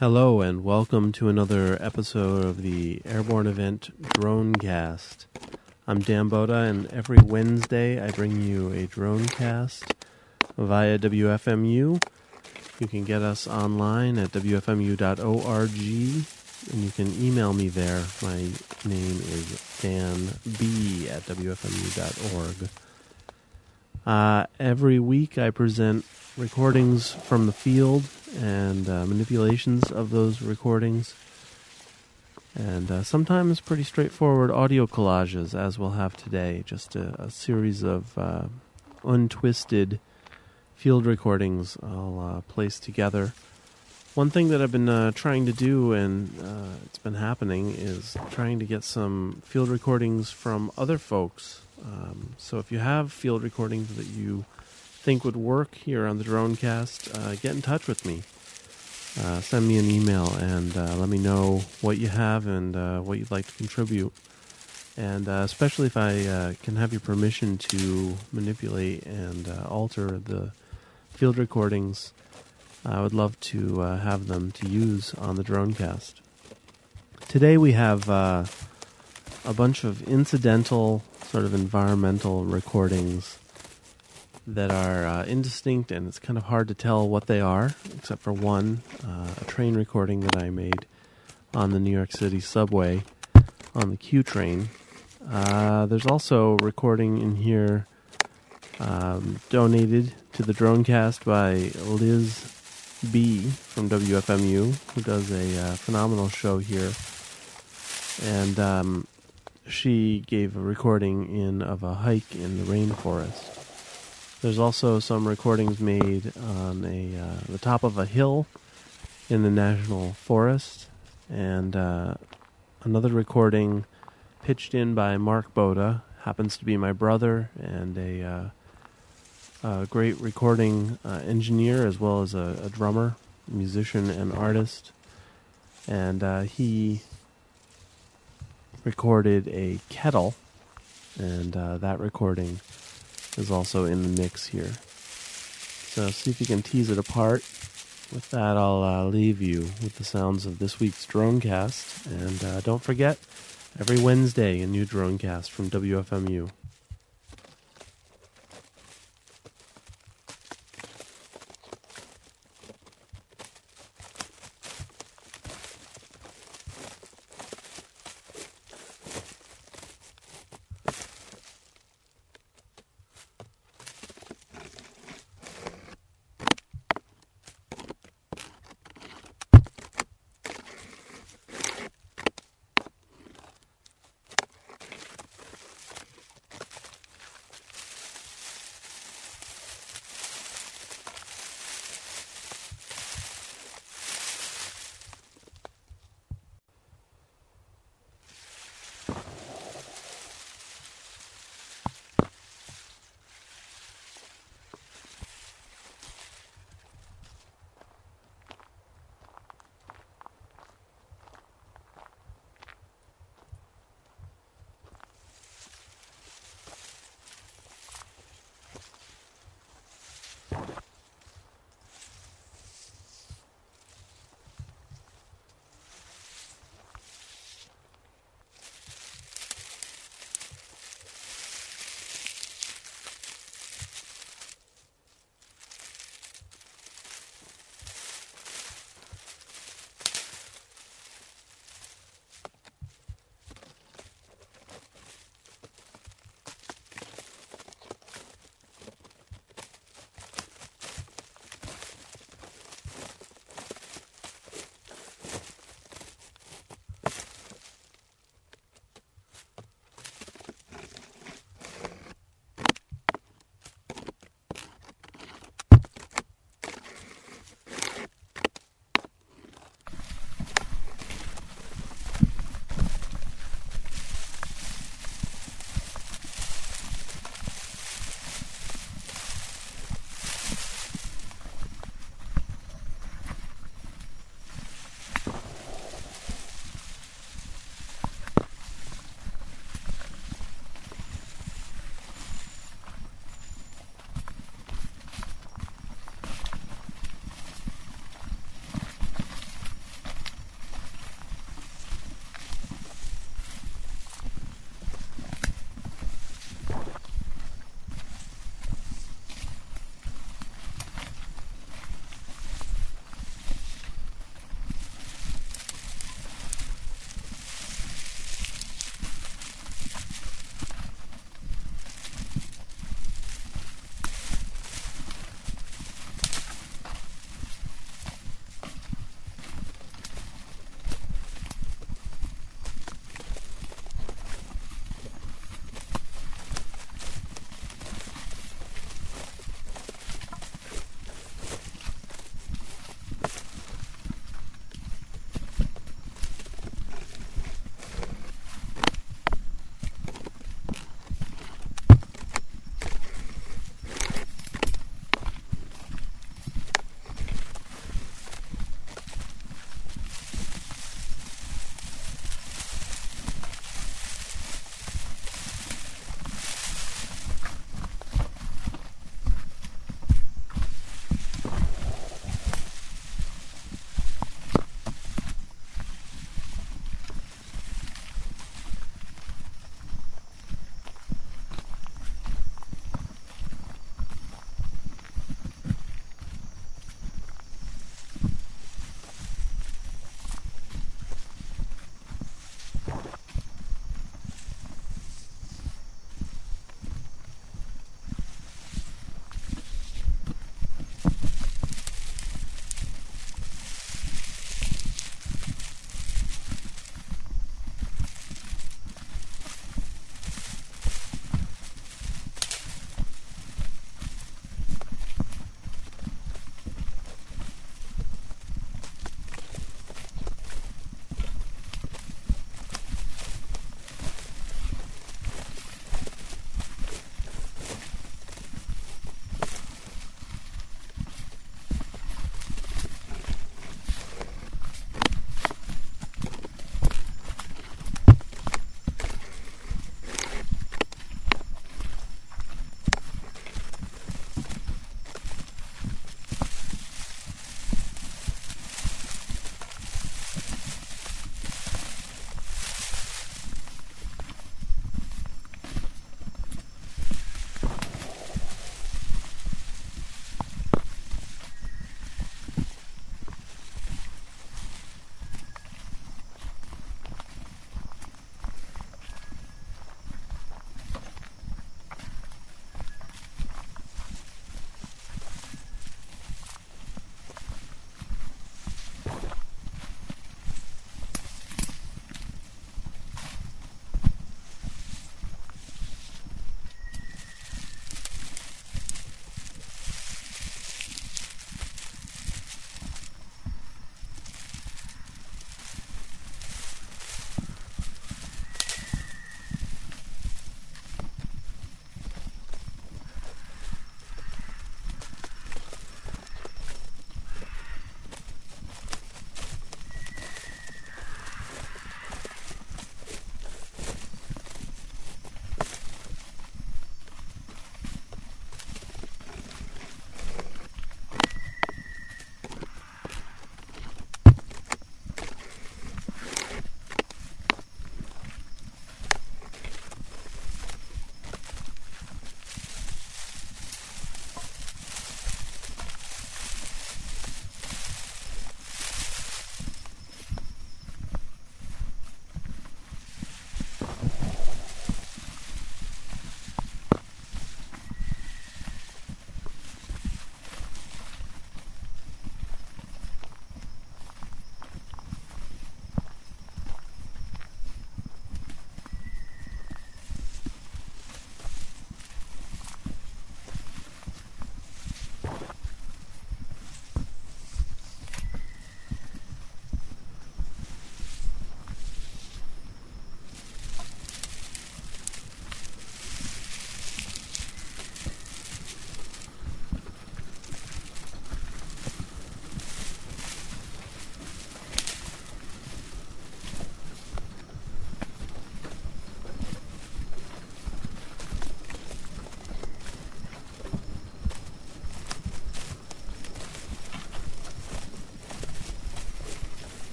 Hello, and welcome to another episode of the airborne event Dronecast. I'm Dan Bodah, and every Wednesday I bring you a Dronecast via WFMU. You can get us online at WFMU.org, and you can email me there. My name is Dan B at WFMU.org. Uh, every week I present recordings from the field and uh, manipulations of those recordings. And uh, sometimes pretty straightforward audio collages, as we'll have today. Just a, a series of uh, untwisted field recordings I'll uh, place together. One thing that I've been uh, trying to do, and uh, it's been happening, is trying to get some field recordings from other folks. Um, so if you have field recordings that you think would work here on the Dronecast, uh, get in touch with me. Uh, send me an email and uh, let me know what you have and uh, what you'd like to contribute. And uh, especially if I uh, can have your permission to manipulate and alter the field recordings, I would love to have them to use on the Dronecast. Today we have a bunch of incidental, sort of environmental recordings that are uh, indistinct and it's kind of hard to tell what they are, except for one, uh, a train recording that I made on the New York City subway on the Q train. Uh, there's also a recording in here um, donated to the Dronecast by Liz B from WFMU, who does a uh, phenomenal show here. And um, she gave a recording in of a hike in the rainforest. There's also some recordings made on a uh, the top of a hill in the national forest, and uh, another recording pitched in by Mark Bodah happens to be my brother and a, uh, a great recording uh, engineer as well as a, a, drummer, musician, and artist. And uh, he recorded a kettle, and uh, that recording is also in the mix here. So see if you can tease it apart. With that, I'll uh, leave you with the sounds of this week's Dronecast. And uh, don't forget, every Wednesday, a new Dronecast from WFMU.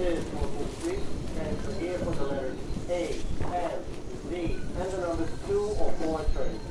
Walking Street, transfer here for the letters A, M, Z, and the numbers two or four trains.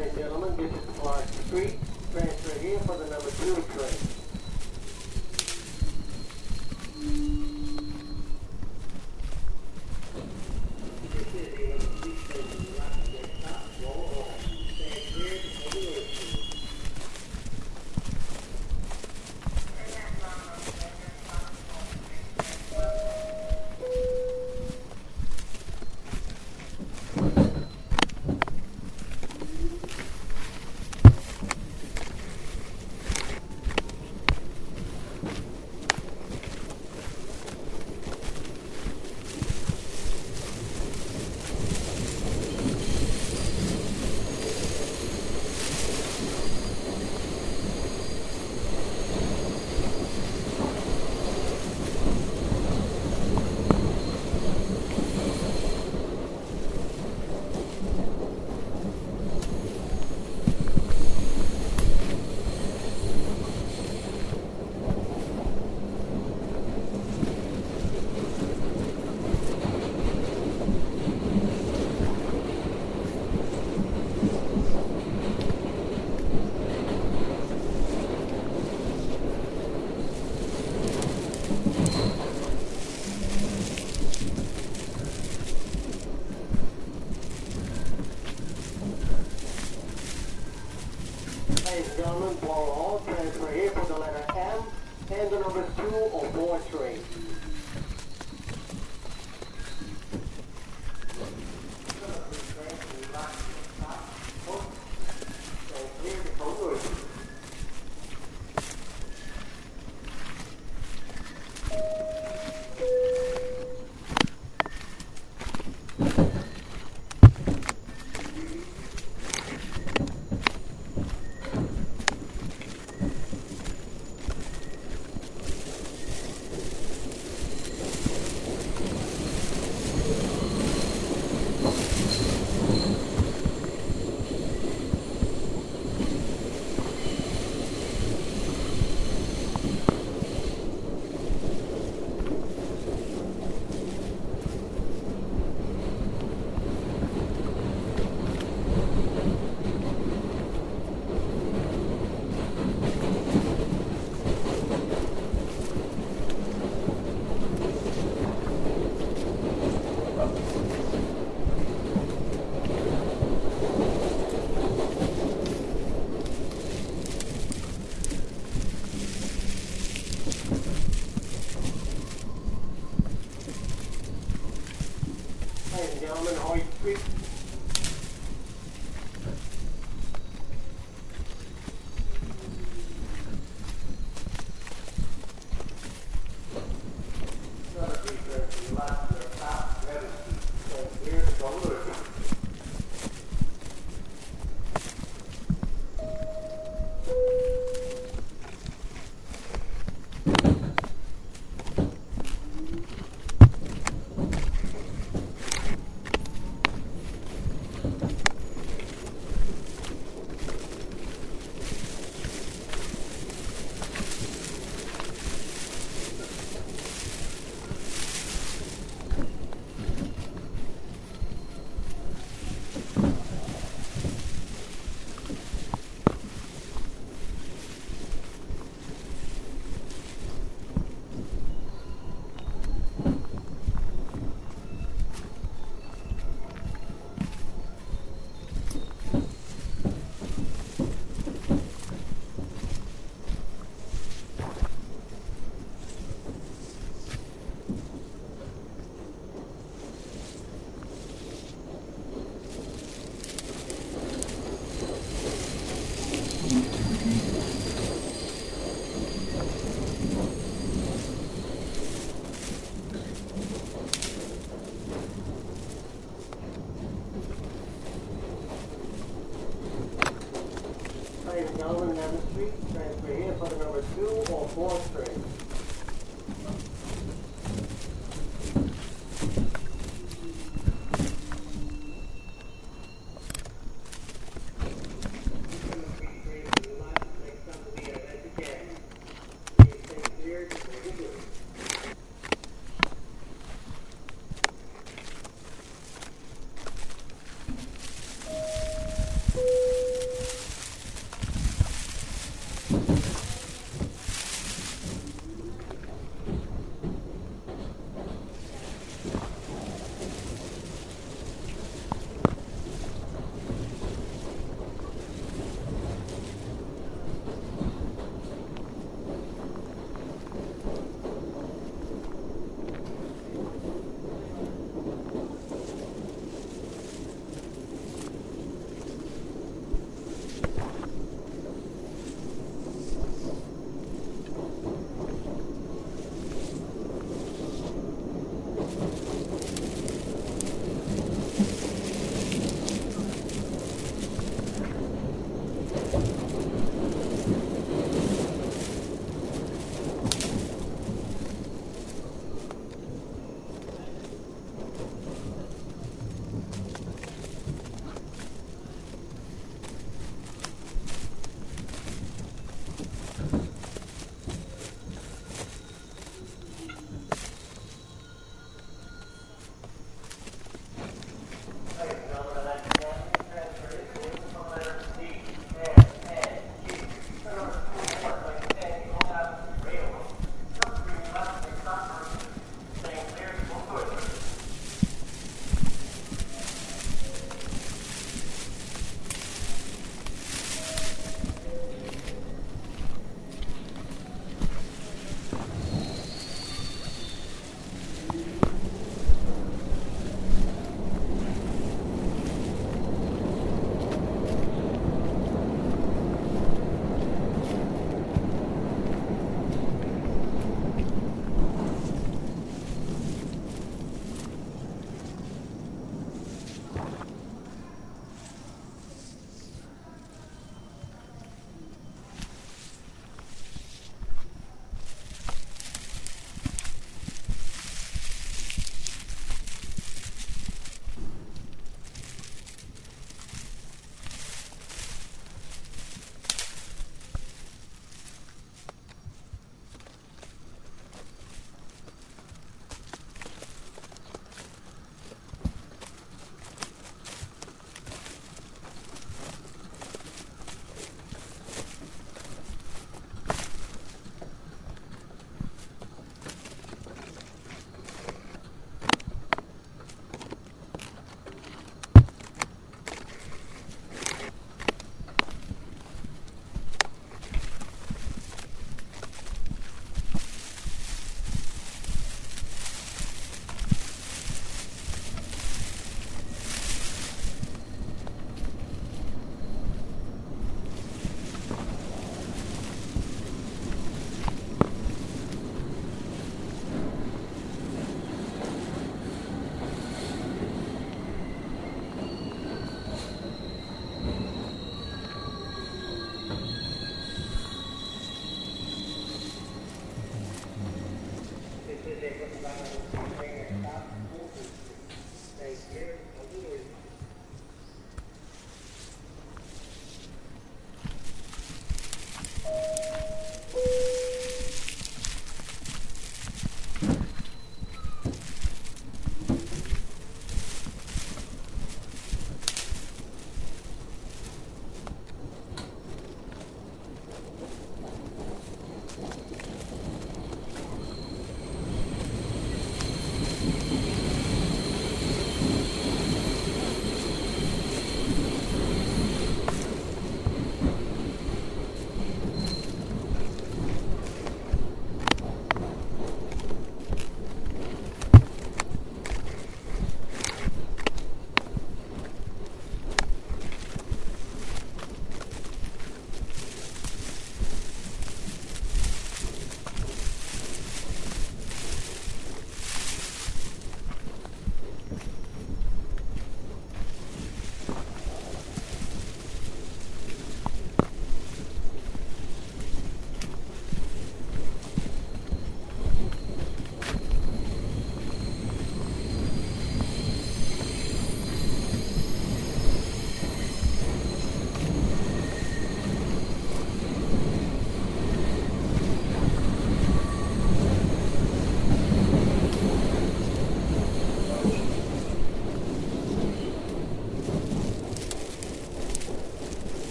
Ladies and gentlemen, letters were here for the letter M and the number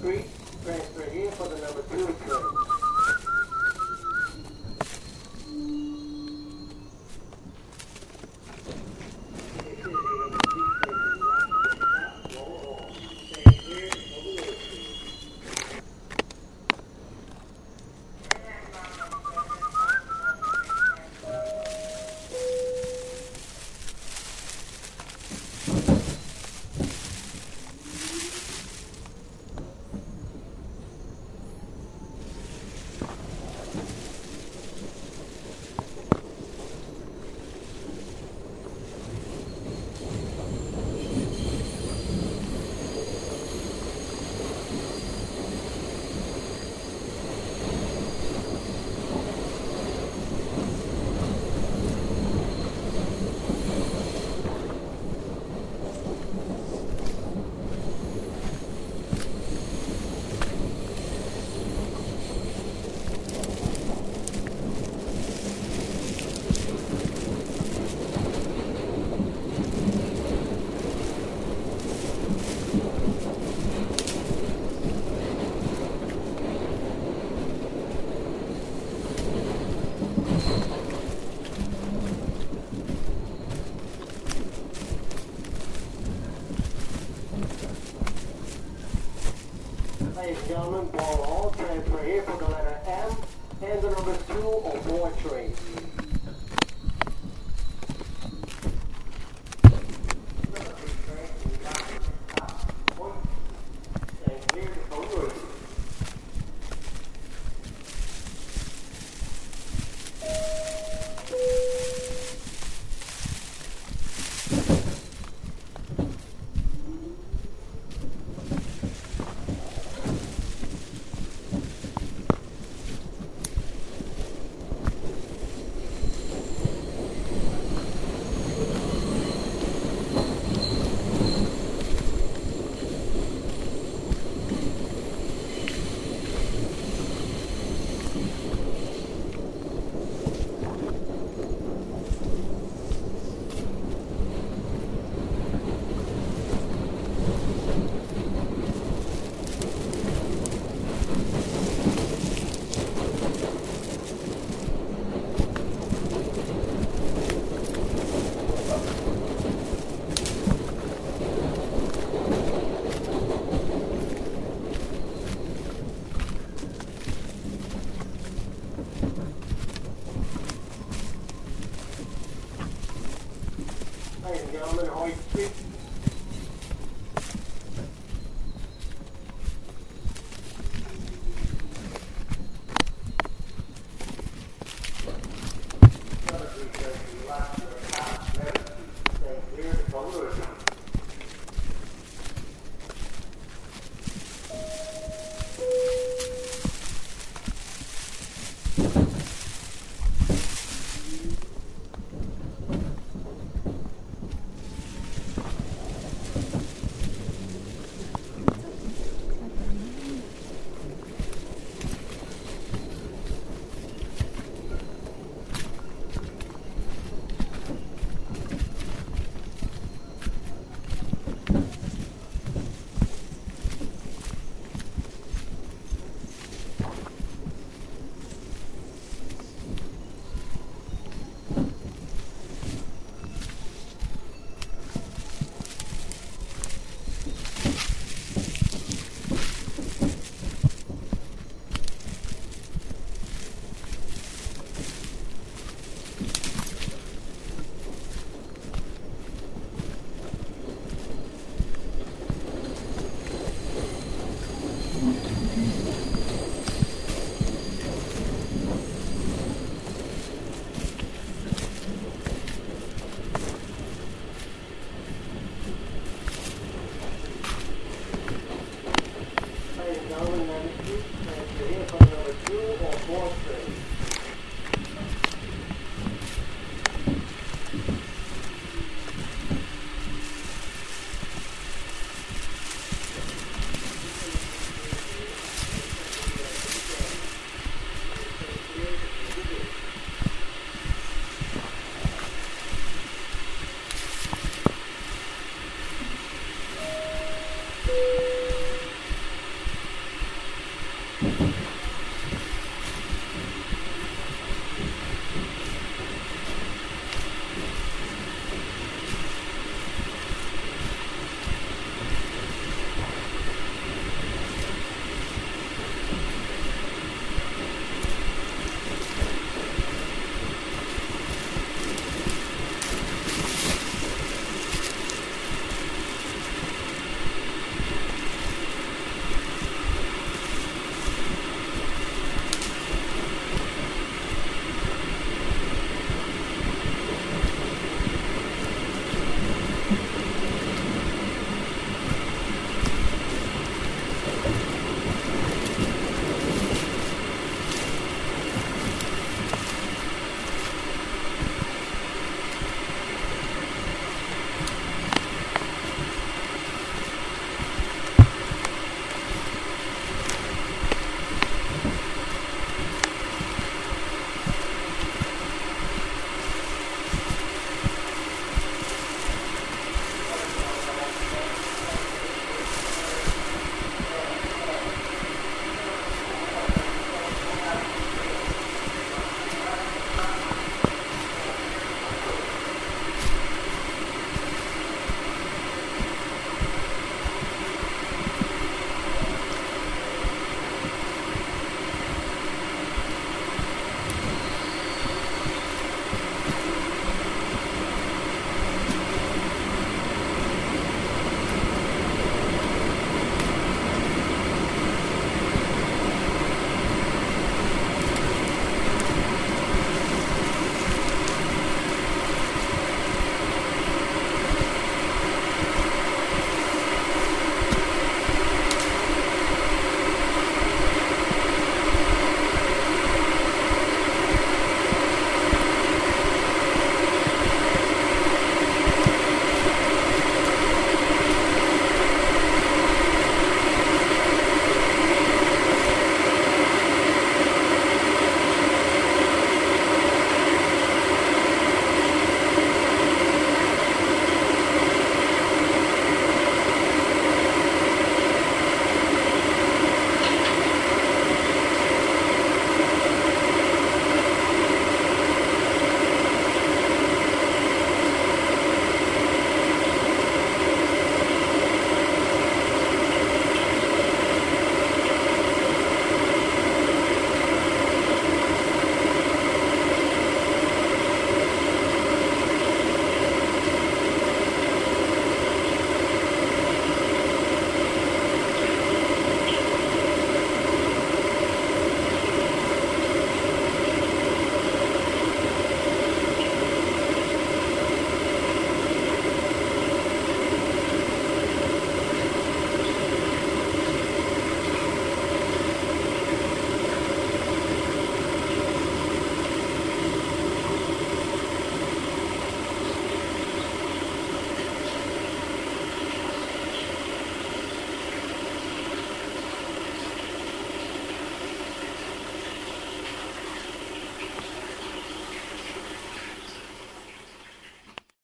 Clark Street. Transfer here for the number two train. Ladies and gentlemen, ball all transfer here for the letter M and the number two or more trays.